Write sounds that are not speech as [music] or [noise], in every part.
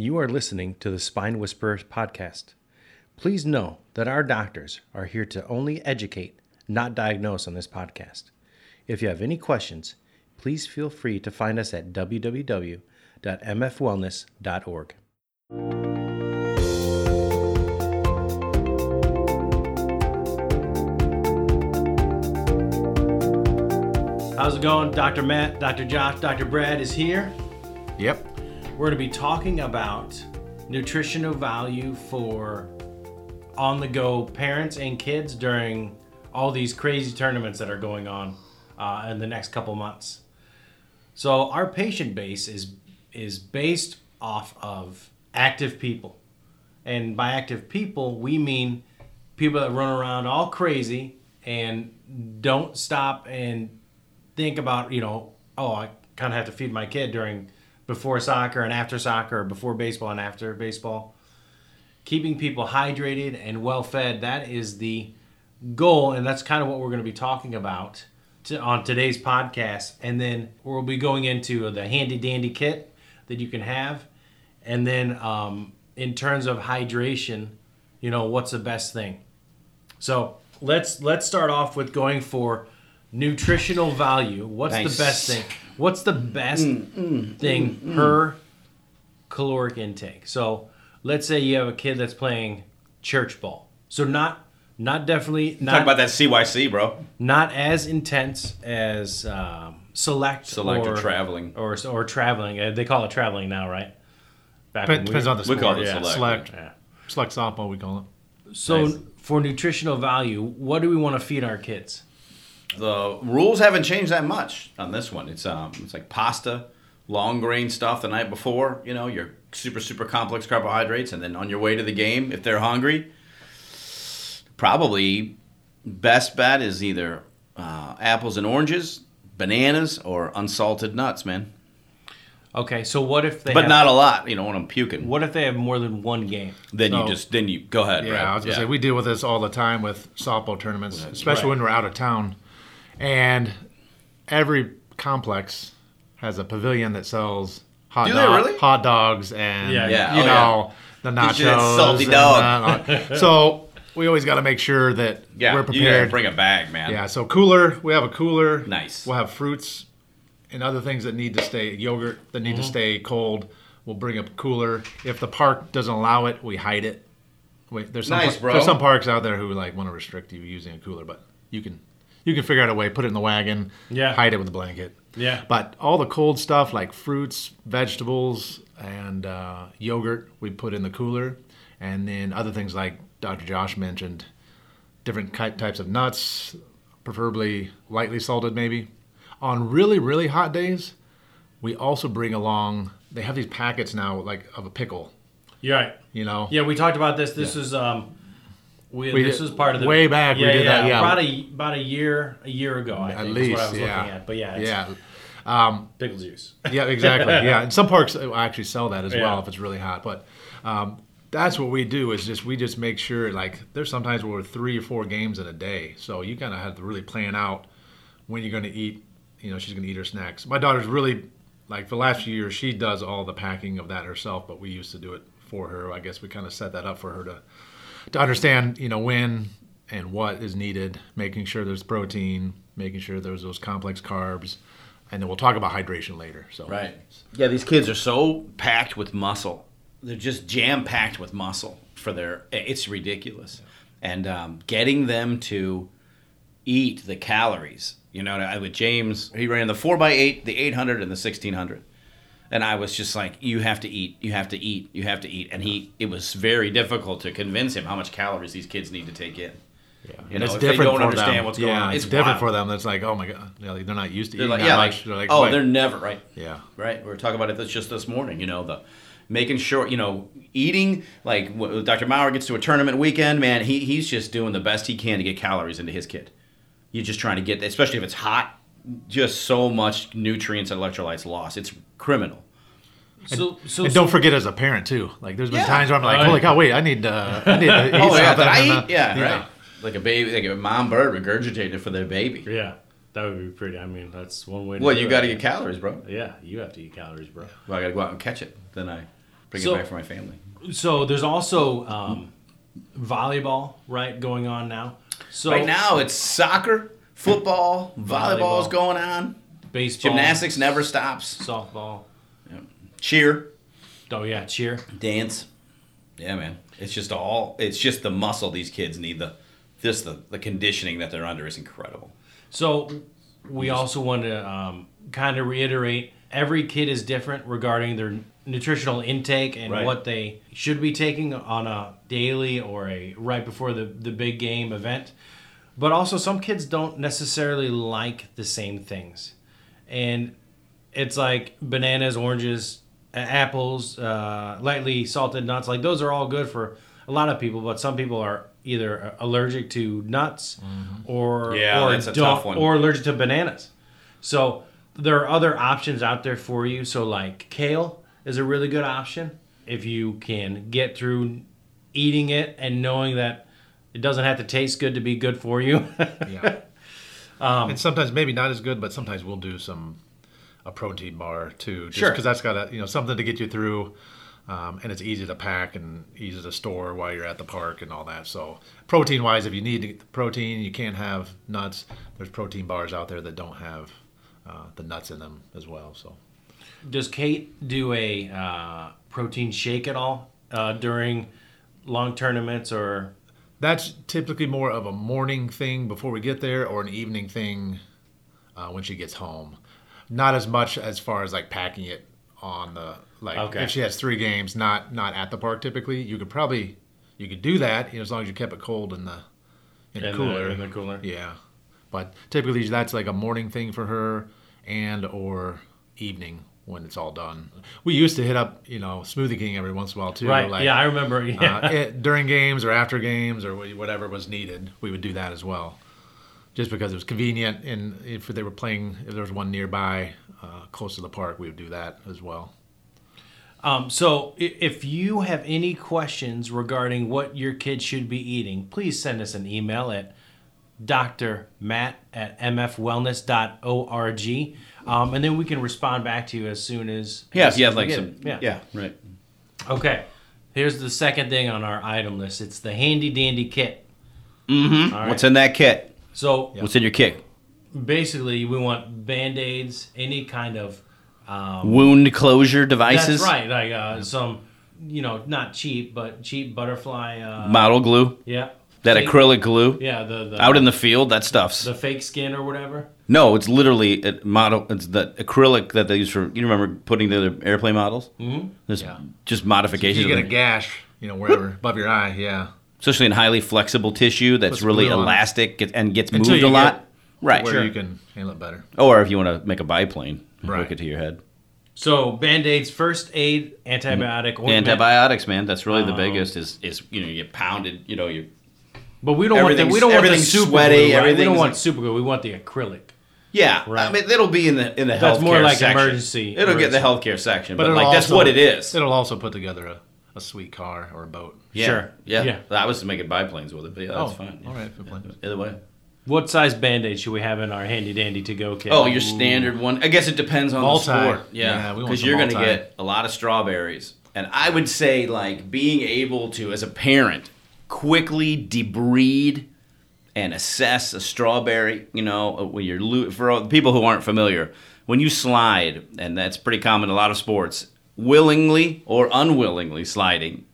You are listening to the Spine Whisperers podcast. Please know that our doctors are here to only educate, not diagnose on this podcast. If you have any questions, please feel free to find us at www.mfwellness.org. How's it going? Dr. Matt, Dr. Josh, Dr. Brad is here. Yep. We're going to be talking about nutritional value for on the go parents and kids during all these crazy tournaments that are going on uh, in the next couple months. So our patient base is is based off of active people, and by active people we mean people that run around all crazy and don't stop and think about you know oh I kind of have to feed my kid during before soccer and after soccer, or before baseball and after baseball. Keeping people hydrated and well fed, that is the goal, and that's kind of what we're going to be talking about to, on today's podcast. And then we'll be going into the handy dandy kit that you can have. And then um, in terms of hydration, you know, what's the best thing? So let's let's start off with going for nutritional value. What's Nice. the best thing? What's the best thing per caloric intake? So let's say you have a kid that's playing church ball. So not not definitely Talk about that CYC, bro. not as intense as um, select Select or or traveling. or or traveling. Uh, They call it traveling now, right? Back when Depends, we- on the sport. We call it yeah. select. select. Yeah. Select softball, we call it. So Nice. for nutritional value, what do we want to feed our kids? The rules haven't changed that much on this one. It's um, it's like pasta, long grain stuff the night before. You know, your super super complex carbohydrates, and then on your way to the game, if they're hungry, probably best bet is either uh, apples and oranges, bananas, or unsalted nuts, man. Okay, so what if they But have, not a lot. You know, when I'm puking, What if they have more than one game? then you just then you go ahead. Yeah, Brad. I was gonna say we deal with this all the time with softball tournaments, especially when we're out of town. And every complex has a pavilion that sells hot Do dog- really? hot dogs and Yeah, yeah. you Oh, know the Get you that nachos. salty and dog. that. [laughs] so we always got to make sure that yeah, we're you gotta prepared. bring a bag, man. Yeah, so cooler. We have a cooler. Nice. We'll have fruits and other things that need to stay yogurt that need to mm-hmm. stay cold. We'll bring a cooler. If the park doesn't allow it, we hide it. Wait, there's some Nice, par- bro. there's some parks out there who like want to restrict you using a cooler, but you can you can figure out a way. Put it in the wagon. Yeah. Hide it with a blanket. Yeah. But all the cold stuff like fruits, vegetables, and uh, yogurt, we put in the cooler, and then other things like Dr. Josh mentioned, different types of nuts, preferably lightly salted, maybe. On really really hot days, we also bring along. They have these packets now, like of a pickle. Right. You know. Yeah, we talked about this. This is um, we, We this did- was part of the way back we did yeah, that, yeah. about a about a year a year ago. I At think least, is what I was yeah. looking at. But yeah, it's Yeah. pickle juice. Yeah, exactly. [laughs] yeah, and some parks uh, actually sell that as Yeah. well if it's really hot. But um, that's what we do is just we just make sure like there's sometimes where we're three or four games in a day, so you kind of have to really plan out when you're going to eat. You know, she's going to eat her snacks. My daughter's really like for the last few years she does all the packing of that herself, but we used to do it for her. I guess we kind of set that up for her to to understand, you know, when and what is needed, making sure there's protein, making sure there's those complex carbs, and then we'll talk about hydration later. So Right. Yeah, these kids are so packed with muscle. They're just jam packed with muscle for their. It's ridiculous, and um, getting them to eat the calories. You know, with James, he ran the four x eight, the eight hundred, and the sixteen hundred. And I was just like, you have to eat, you have to eat, you have to eat. And he, it was very difficult to convince him how much calories these kids need to take in. Yeah, You know, it's if they different don't for understand them. what's yeah, going on, it's, it's different for them. It's like, oh my god, they're not used to They're eating like, that yeah, much. like, they're like, oh, wait. they're never right. yeah, right? We were talking about it this just this morning. You know, the making sure you know eating like Dr. Maurer gets to a tournament weekend, man. He he's just doing the best he can to get calories into his kid. You're just trying to get, especially if it's hot, just so much nutrients and electrolytes lost. It's criminal. So so and don't forget as a parent too. Like there's been Yeah. times where I'm like, Oh, holy yeah. cow, wait, I need uh, I need to [laughs] eat Oh yeah, something. did I eat? uh, Yeah, right. Like a baby, like a mom bird regurgitated for their baby. Yeah, that would be pretty. I mean, that's one way. to Well, do you got to get calories, bro. Yeah, you have to eat calories, bro. Well, I got to go out and catch it. Then I Bring So- it back for my family. So there's also um, volleyball, right, going on now. So right now, it's soccer, football, volleyball, Volleyball. going on. baseball, Gymnastics never stops. softball. Cheer, Oh yeah, cheer. dance. Yeah, man. It's just all. It's just the muscle these kids need. The this the the conditioning that they're under is incredible. So we also want to um, kind of reiterate every kid is different regarding their nutritional intake and Right. what they should be taking on a daily or a right before the, the big game event. But also some kids don't necessarily like the same things. And it's like bananas, oranges, apples, uh, lightly salted nuts. Like those are all good for a lot of people, but some people are either allergic to nuts or Yeah, or that's a tough one. or allergic to bananas. So there are other options out there for you. So like kale is a really good option if you can get through eating it and knowing that it doesn't have to taste good to be good for you. [laughs] Yeah. Um, and sometimes maybe not as good, but sometimes we'll do some a protein bar too, just Sure. because that's got a you know something to get you through, um, and it's easy to pack and easy to store while you're at the park and all that. So protein wise, if you need protein, you can't have nuts. There's protein bars out there that don't have uh, the nuts in them as well. So Does Kate do a uh, protein shake at all uh, during long tournaments or? That's typically more of a morning thing before we get there, or an evening thing uh, when she gets home. Not as much as far as like packing it on the like Okay. if she has three games, not not at the park. Typically, you could probably you could do that you know, as long as you kept it cold in the in the In the- cooler. in the cooler. Yeah, but typically that's like a morning thing for her, and or evening when it's all done. We used to hit up you know Smoothie King every once in a while too. Right. like, yeah, I remember. Yeah. uh, [laughs] it, during games or after games or whatever was needed, we would do that as well. Just because it was convenient, and if they were playing, if there was one nearby, uh, close to the park, we would do that as well. Um, so if you have any questions regarding what your kids should be eating, please send us an email at drmatt at mfwellness.org. Um, and then we can respond back to you as soon as. Yeah, if you have like some. it. Yeah. right. Okay. Here's the second thing on our item list. It's the handy dandy kit. Mm-hmm. Right. What's in that kit? So What's in your kit? basically, we want band aids, any kind of. Um, Wound closure devices. That's right. Like uh, some, you know, not cheap, but cheap butterfly. Uh, Model glue. yeah. That Fake- acrylic glue. Yeah, the, the Out in the field, that stuff's the fake skin or whatever. no. It's literally a model. It's the acrylic that they use for. You remember putting the airplane models? Mm-hmm. There's Yeah. just If modifications, you of get a gash, you know, wherever above your eye, yeah, especially in highly flexible tissue that's Put some really glue on it. elastic and gets Until moved you a lot. Right. where Sure. you can handle it better. Or if you want to make a biplane, Right. hook it to your head. So band aids, first aid, antibiotic, ointment. Antibiotics, man. That's really the Um, biggest. Is is you know you get pounded. You know you But we don't want the, we don't want the super sweaty, glue. Right? We don't want super glue. We want the acrylic. Yeah, right. I mean it'll be in the in the That's healthcare more like section. emergency- It'll get the healthcare section, but, it'll like that's what it is. It'll also put together a, a sweet car or a boat. Yeah, Sure. Yeah. Yeah. I was making biplanes with it, but yeah, that's Oh, fine. all right, plan. Either way. What size band aid should we have in our handy dandy to go kit? Oh, your standard one. I guess it depends on Multi. the sport. Yeah, Yeah, because some you're going to get a lot of strawberries, and I would say like being able to, as a parent, quickly debride and assess a strawberry. You know, uh, when you're lo- for the people who aren't familiar, when you slide, and that's pretty common in a lot of sports, willingly or unwillingly sliding,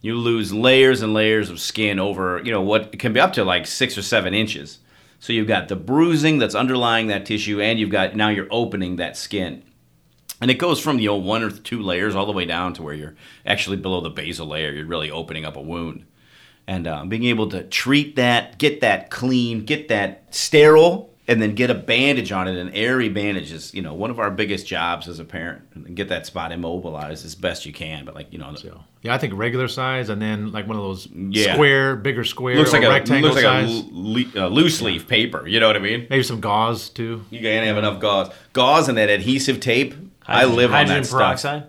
you lose layers and layers of skin over, you know, what can be up to like six or seven inches. So you've got the bruising that's underlying that tissue, and you've got now you're opening that skin. And it goes from, you know, one or two layers all the way down to where you're actually below the basal layer. You're really opening up a wound. And uh, being able to treat that, get that clean, get that sterile, and then get a bandage on it, an airy bandage is, you know, one of our biggest jobs as a parent. And get that spot immobilized as best you can. But, like, you know, So yeah, I think regular size, and then like one of those Yeah. square, bigger square, looks or like a rectangle looks like size. a le- uh, loose leaf paper. You know what I mean? Maybe some gauze too. You can't have enough gauze, gauze and that adhesive tape. I live on hydrogen that stuff.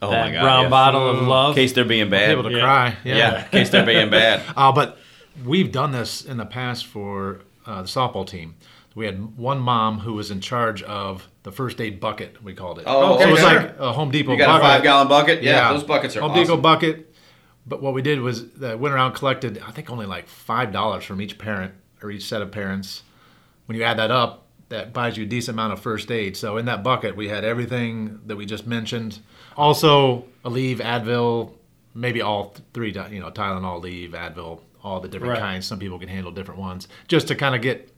Peroxide. Oh that my god! brown yeah. bottle of love. In case they're being bad. Able to Yeah. cry. yeah. Yeah. in case they're being bad. [laughs] Uh, but we've done this in the past for uh, the softball team. We had one mom who was in charge of the first aid bucket. We called it. Oh, so it was okay. like a Home Depot You got bucket. a five gallon bucket? Yeah, those buckets are Home awesome. Depot bucket. But what we did was uh, went around collected I think only like five dollars from each parent or each set of parents. When you add that up, that buys you a decent amount of first aid. So in that bucket, we had everything that we just mentioned. Also, Aleve, Advil, maybe all three. You know, Tylenol, Aleve, Advil, all the different Right. kinds. Some people can handle different ones, just to kind of get,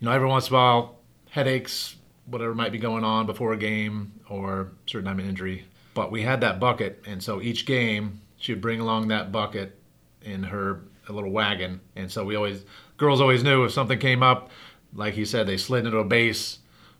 you know, every once in a while, headaches, whatever might be going on before a game or certain time of injury. But we had that bucket, and so each game she would bring along that bucket in her a little wagon, and so we always girls always knew if something came up, like he said, they slid into a base,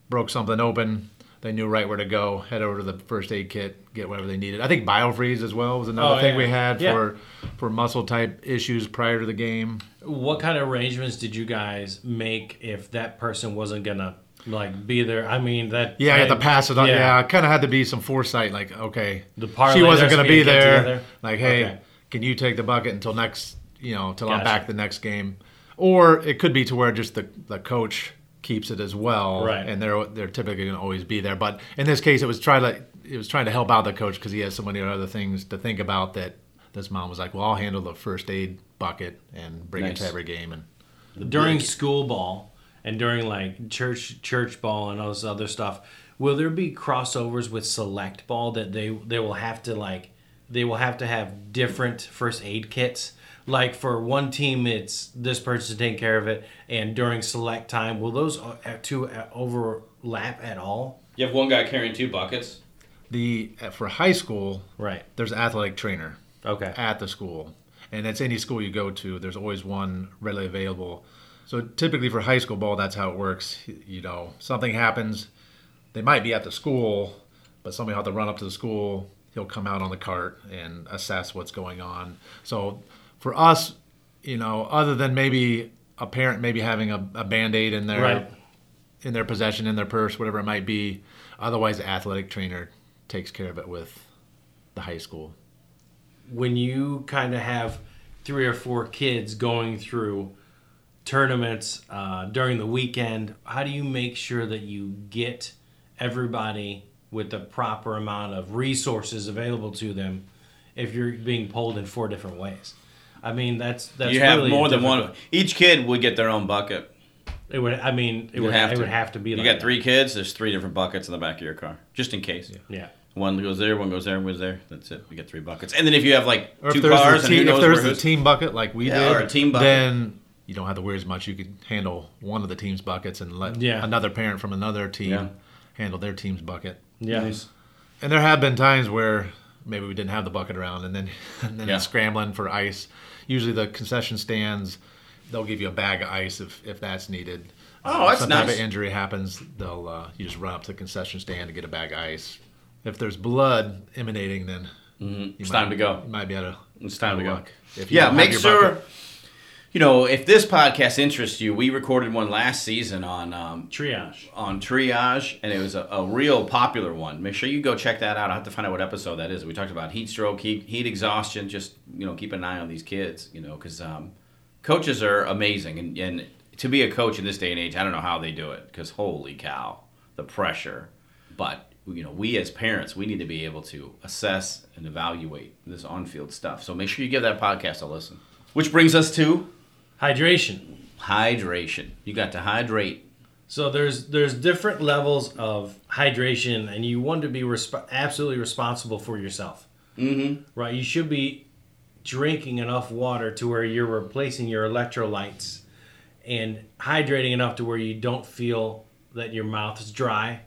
broke something open. They knew right where to go. Head over to the first aid kit, get whatever they needed. I think BioFreeze as well was another Oh, thing yeah. we had Yeah. for for muscle type issues prior to the game. What kind of arrangements did you guys make if that person wasn't gonna like be there? I mean that. Yeah, I had to pass it on. Yeah. Yeah, kind of had to be some foresight. Like, okay, The she wasn't going to be there. together? Like, hey, Okay. can you take the bucket until next? You know, till I'm back the next game. Or it could be to where just the the coach keeps it as well, Right. And they're they're typically going to always be there. But in this case, it was try to it was trying to help out the coach because he has so many other things to think about. That this mom was like, well, I'll handle the first aid bucket and bring it to every game. And during school ball and during like church church ball and all this other stuff will there be crossovers with select ball that they they will have to like they will have to have different first aid kits like for one team it's this person taking care of it and during select time will those uh, two uh, overlap at all You have one guy carrying two buckets. the for high school, right there's an athletic trainer. okay at the school. And it's any school you go to, there's always one readily available. So typically for high school ball, that's how it works. You know, something happens, they might be at the school, but somebody will have to run up to the school. He'll come out on the cart and assess what's going on. So for us, you know, other than maybe a parent maybe having a, a band-aid in their Right. in their possession, in their purse, whatever it might be, otherwise the athletic trainer takes care of it with the high school. when you kind of have three or four kids going through tournaments uh, during the weekend, how do you make sure that you get everybody with the proper amount of resources available to them if you're being pulled in four different ways? I mean, that's that's you have really more than one. difficult. Each kid would get their own bucket. It would. I mean, it would have It to. would have to be. You like got that. three kids. There's three different buckets in the back of your car, just in case. Yeah. One goes there, one goes there, one goes there. That's it. We get three buckets. And then if you have like Or two if there's, cars the and who team, knows if there's where the who's- team bucket like we Yeah, did, or a team bucket. then you don't have to worry as much. You could handle one of the team's buckets and let Yeah. another parent from another team Yeah. handle their team's bucket. Yeah. Nice. And there have been times where maybe we didn't have the bucket around, and then [laughs] and then Yeah. scrambling for ice. Usually the concession stands, they'll give you a bag of ice if, if that's needed. Oh, that's Some type of injury happens, they'll uh, you just run up to the concession stand to get a bag of ice. If there's blood emanating, then Mm-hmm. It's might- time to go. You might be able to. It's time to go. If Yeah, make sure. bucket. You know, if this podcast interests you, we recorded one last season on um, Triage. on triage, and it was a, a real popular one. Make sure you go check that out. I have to find out what episode that is. We talked about heat stroke, heat, heat exhaustion. Just you know, keep an eye on these kids. You know, because um, coaches are amazing, and, and to be a coach in this day and age, I don't know how they do it. Because holy cow, the pressure. But you know, we as parents, we need to be able to assess and evaluate this on-field stuff. So make sure you give that podcast a listen. Which brings us to Hydration. hydration. You got to hydrate. So there's there's different levels of hydration, and you want to be resp- absolutely responsible for yourself. Mm-hmm. Right? You should be drinking enough water to where you're replacing your electrolytes and hydrating enough to where you don't feel that your mouth is dry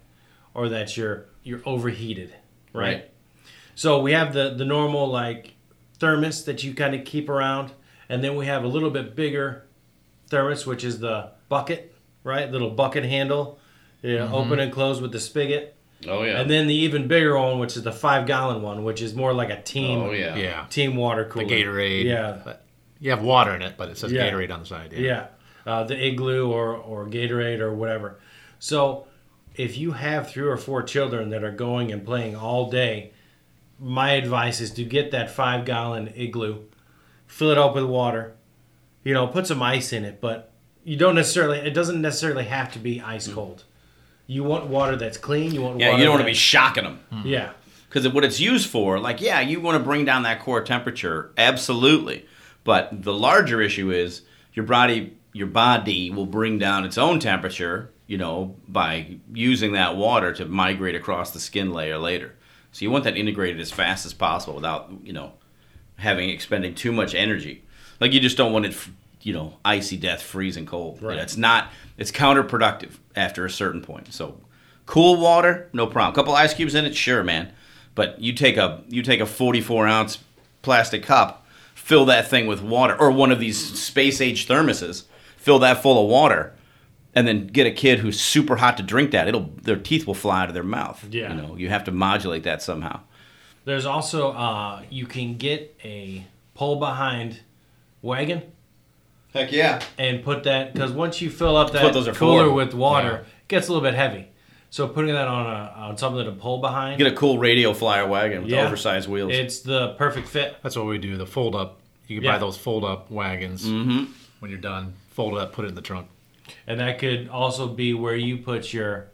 or that you're you're overheated. Right? Right. So we have the the normal like thermos that you kind of keep around, and then we have a little bit bigger thermos, which is the bucket, right? Little bucket handle, yeah, open and close with the spigot, Oh yeah. and then the even bigger one, which is the five gallon one, which is more like a team, oh yeah. Yeah. team water cooler. The. Gatorade. Yeah. But you have water in it, but it says Yeah. Gatorade on the side. Yeah, uh, the igloo or or Gatorade or whatever. So if you have three or four children that are going and playing all day, my advice is to get that five gallon igloo, fill it up with water, you know, put some ice in it, but you don't necessarily. It doesn't necessarily have to be ice mm. cold. You want water that's clean. You want Yeah, water you don't want to be shocking them. Hmm. yeah. Because what it's used for, like, yeah, you want to bring down that core temperature, absolutely. But the larger issue is your body, your body will bring down its own temperature, you know, by using that water to migrate across the skin layer later. So you want that integrated as fast as possible without, you know, having expending too much energy. Like you just don't want it, you know, icy death, freezing cold. Right. It's not. It's counterproductive after a certain point. So cool water, no problem. A couple ice cubes in it, sure, man. But you take a you take a 44 ounce plastic cup, fill that thing with water, or one of these space age thermoses, fill that full of water, and then get a kid who's super hot to drink that. It'll their teeth will fly out of their mouth. Yeah. You know, you have to modulate that somehow. There's also uh, you can get a pull behind wagon Heck yeah. and put that because once you fill up that those cooler for. with water, it gets a little bit heavy. So putting that on a on something to pull behind, Get a cool radio flyer wagon with Yeah. oversized wheels. it's the perfect fit. That's what we do. The fold up. You can Yeah. buy those fold up wagons. Mm-hmm. When you're done, fold it up, put it in the trunk. And that could also be where you put your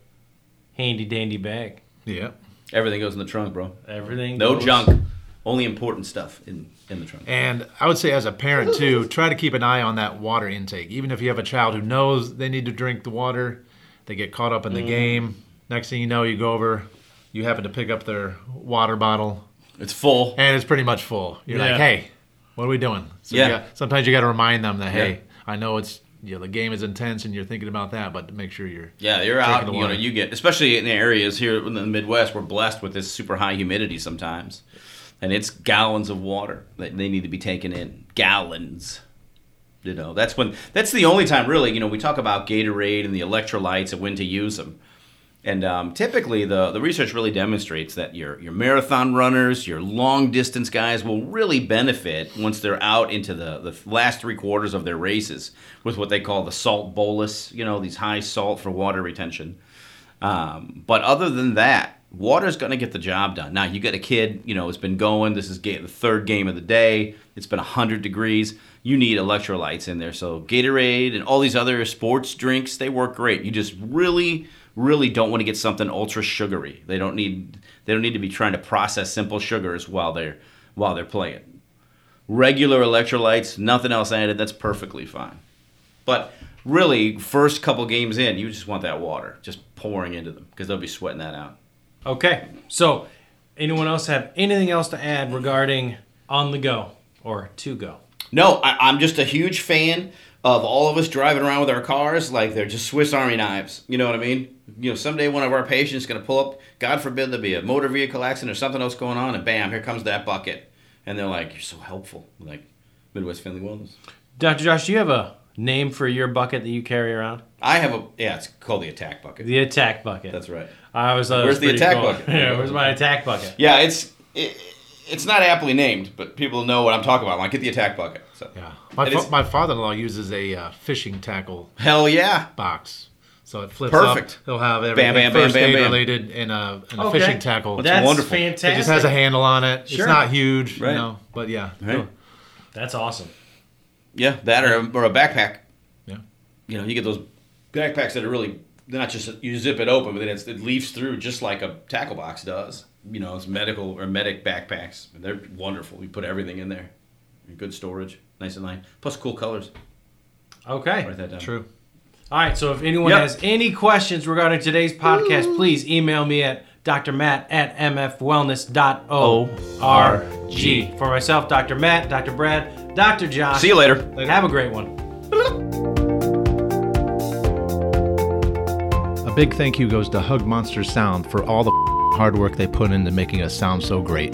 handy dandy bag. Yeah. Everything goes in the trunk, bro. Everything. No goes- junk. Only important stuff in, in the trunk. And I would say, as a parent too, try to keep an eye on that water intake. Even if you have a child who knows they need to drink the water, they get caught up in the mm. game. Next thing you know, you go over, you happen to pick up their water bottle, It's full. and it's pretty much full. You're Yeah. like, hey, what are we doing? So you Yeah. got- sometimes you got to remind them that, hey, Yeah. I know it's you know the game is intense and you're thinking about that, but make sure you're Yeah, you're out. the You know, water. you get, especially in the areas here in the Midwest, we're blessed with this super high humidity sometimes, and it's gallons of water that they need to be taken in. Gallons. You know, that's when that's the only time really. You know, we talk about Gatorade and the electrolytes and when to use them. And um, typically, the, the research really demonstrates that your, your marathon runners, your long distance guys will really benefit once they're out into the, the last three quarters of their races with what they call the salt bolus, you know, these high salt for water retention. Um, but other than that, water's going to get the job done. Now, you got a kid, you know, it's been going. This is the third game of the day. It's been 100 degrees. You need electrolytes in there. So, Gatorade and all these other sports drinks, they work great. You just really, really don't want to get something ultra sugary. They don't need they don't need to be trying to process simple sugars while they're while they're playing. Regular electrolytes, nothing else added, that's perfectly fine. But really, first couple games in, you just want that water just pouring into them because they'll be sweating that out. Okay. So, anyone else have anything else to add regarding on the go or to go? No, I, I'm just a huge fan of all of us driving around with our cars like they're just Swiss Army knives. You know what I mean? You know, someday one of our patients is going to pull up, God forbid there be a motor vehicle accident or something else going on, and bam, here comes that bucket. And they're like, You're so helpful. Like, Midwest Family Wellness. Dr. Josh, do you have a name for your bucket that you carry around? I have a, yeah, it's called the attack bucket. The attack bucket. That's right. I was. Uh, Where's the attack cool. bucket? [laughs] yeah, where's my attack bucket? Yeah, it's it, it's not aptly named, but people know what I'm talking about. Like, get the attack bucket. So. yeah. My, fa- my father-in-law uses a uh, fishing tackle Hell yeah. box. So it flips Perfect. up. He'll have everything bam, bam, first bam, aid bam. related in a, in a Okay. fishing tackle. That's That's wonderful. It fantastic. It just has a handle on it. Sure. It's not huge, Right. you know, but yeah. Right. That's awesome. Yeah, that or a, or a backpack. Yeah. You know, you get those backpacks that are really they're not just you zip it open, but then it's, it leaves through just like a tackle box does. You know, it's medical or medic backpacks. They're wonderful. You put everything in there. Good storage, nice and light. Plus, cool colors. Okay. Write that down. True. All right. So if anyone Yep. has any questions regarding today's podcast, please email me at drmatt at mfwellness.org. For myself, Dr. Matt, Dr. Brad, Dr. Josh. See you later. And Have a great one. A big thank you goes to Hug Monster Sound for all the hard work they put into making us sound so great.